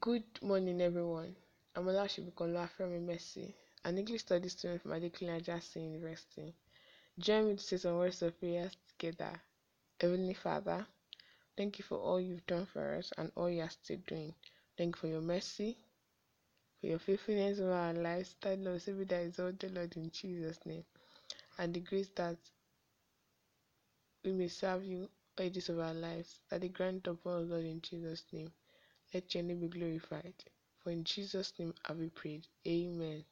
Good morning, everyone. I'm Olashibukola from Mercy, an English studies student from Adekunle Ajasin University. Join me to say some words of prayer together. Heavenly Father, thank you for all you've done for us and all you are still doing. Thank you for your mercy, for your faithfulness over our lives. That Lord, save that is all the Lord in Jesus' name, and the grace that we may serve you all days of our lives. That the grant upon us, Lord, in Jesus' name. Let your name be glorified. For in Jesus' name have we prayed. Amen.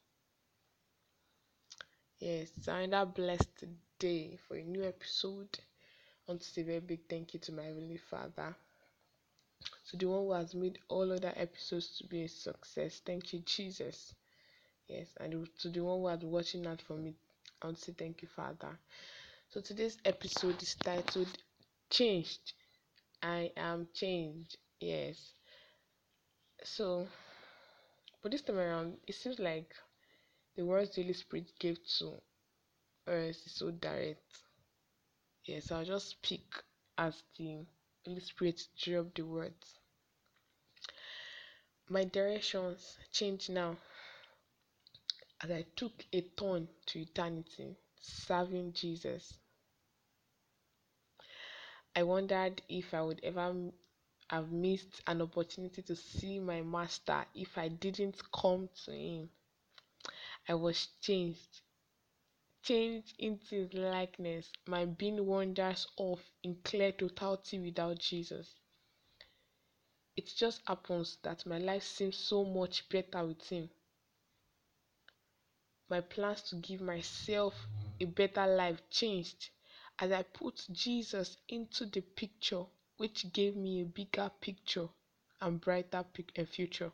Yes, another blessed day for a new episode. I want to say a very big thank you to my Heavenly Father. To the one who has made all other episodes to be a success. Thank you, Jesus. Yes, and to the one who has watching out for me. I want to say thank you, Father. So today's episode is titled Changed. I am changed. Yes so but this time around it seems like the words the holy spirit gave to us is so direct. Yes i'll just speak as the holy spirit dropped the words. My directions change now as i took a turn to eternity serving jesus. I wondered if i would ever have missed an opportunity to see my master if I didn't come to him. I was changed, changed into his likeness. My being wanders off in clear totality without Jesus. It just happens that my life seems so much better with him. My plans to give myself a better life changed as I put Jesus into the picture which gave me a bigger picture and brighter pic- future.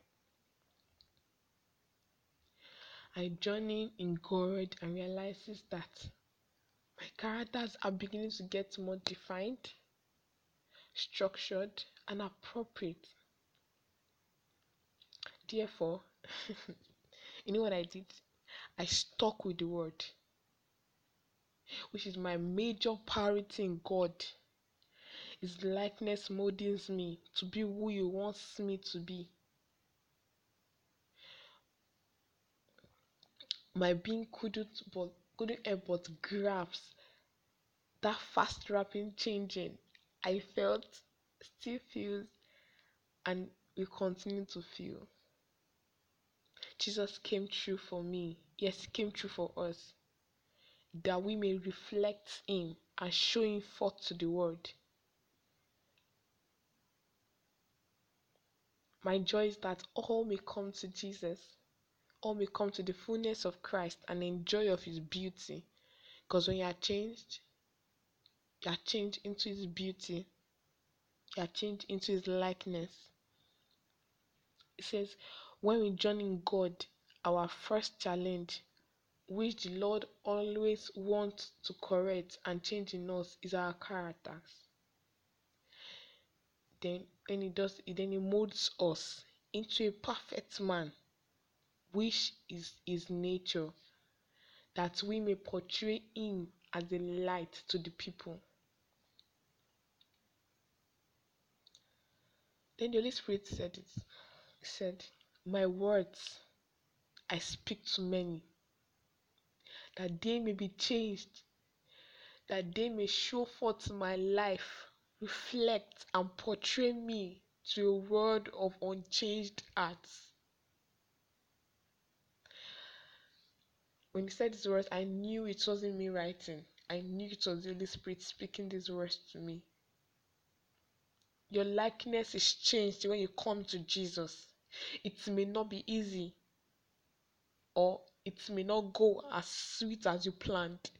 I journey in God and realizes that my characters are beginning to get more defined, structured, and appropriate. Therefore, you know what I did? I stuck with the word, which is my major priority in God. His likeness moldings me to be who He wants me to be. My being couldn't but couldn't help but grasp that fast rapid changing I felt, still feels, and will continue to feel. Jesus came true for me. Yes, he came true for us. That we may reflect him and show him forth to the world. My joy is that all may come to Jesus, all may come to the fullness of Christ and enjoy of his beauty. Because when you are changed, you are changed into his beauty, you are changed into his likeness. It says, when we join in God, our first challenge, which the Lord always wants to correct and change in us, is our characters. Then when he does it, then he molds us into a perfect man, which is his nature, that we may portray him as a light to the people. Then the Holy Spirit said it. He said, My words I speak to many, that they may be changed, that they may show forth my life reflect and portray me to a world of unchanged hearts. When he said these words, I knew it wasn't me writing. I knew it was the Holy Spirit speaking these words to me. Your likeness is changed when you come to Jesus. It may not be easy, or it may not go as sweet as you planned,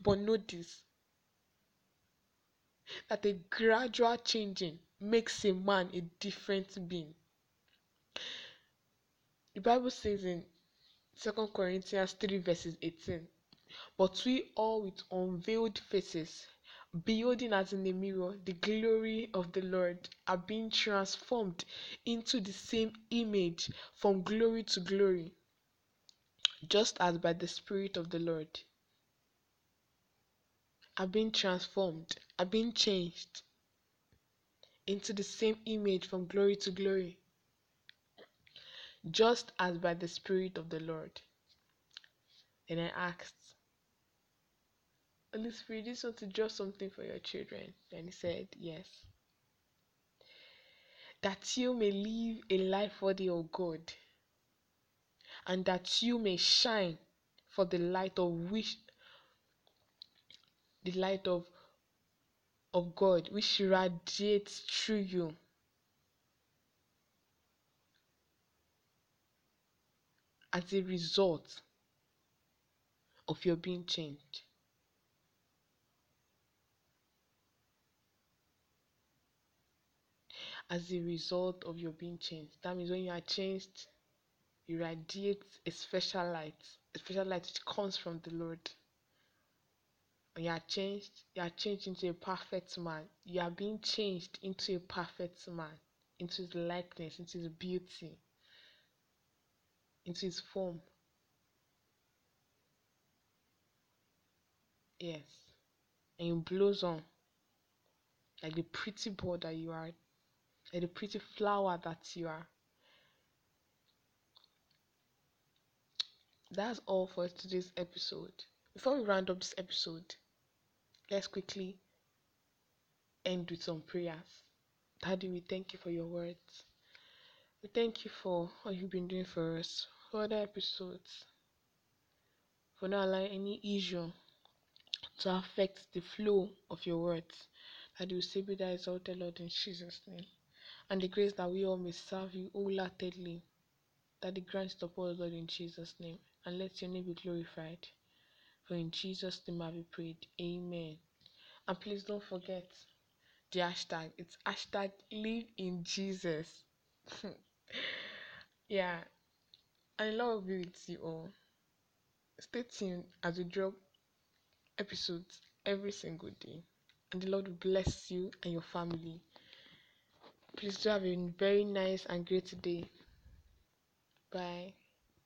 but know this that a gradual changing makes a man a different being. The Bible says in 2 Corinthians 3 verses 18, But we all with unveiled faces, beholding as in a mirror the glory of the Lord, are being transformed into the same image from glory to glory, just as by the Spirit of the Lord. Are being transformed, are being changed into the same image from glory to glory. just as by the Spirit of the Lord. Then I asked, Holy Spirit, this want to draw something for your children. And he said, Yes. That you may live a life worthy of God, and that you may shine for the light of which the light of of God which radiates through you. As a result of your being changed. As a result of your being changed. That means when you are changed, you radiate a special light, a special light which comes from the Lord. You are changed, you are changed into a perfect man. You are being changed into a perfect man, into his likeness, into his beauty, into his form. Yes. And you blossom like the pretty boy that you are, like the pretty flower that you are. That's all for today's episode. Before we round up this episode, let's quickly end with some prayers. Daddy, we thank you for your words. We thank you for what you've been doing for us, for other episodes, for not allowing any issue to affect the flow of your words. That you say, Be thou exalted, Lord, in Jesus' name. And the grace that we all may serve you wholeheartedly, that the grant upon us, Lord, in Jesus' name. And let your name be glorified. For in Jesus' name I be prayed. Amen. And please don't forget the hashtag. It's hashtag live in Jesus. yeah. And love be with you all. Stay tuned as we drop episodes every single day. And the Lord will bless you and your family. Please do have a very nice and great day. Bye.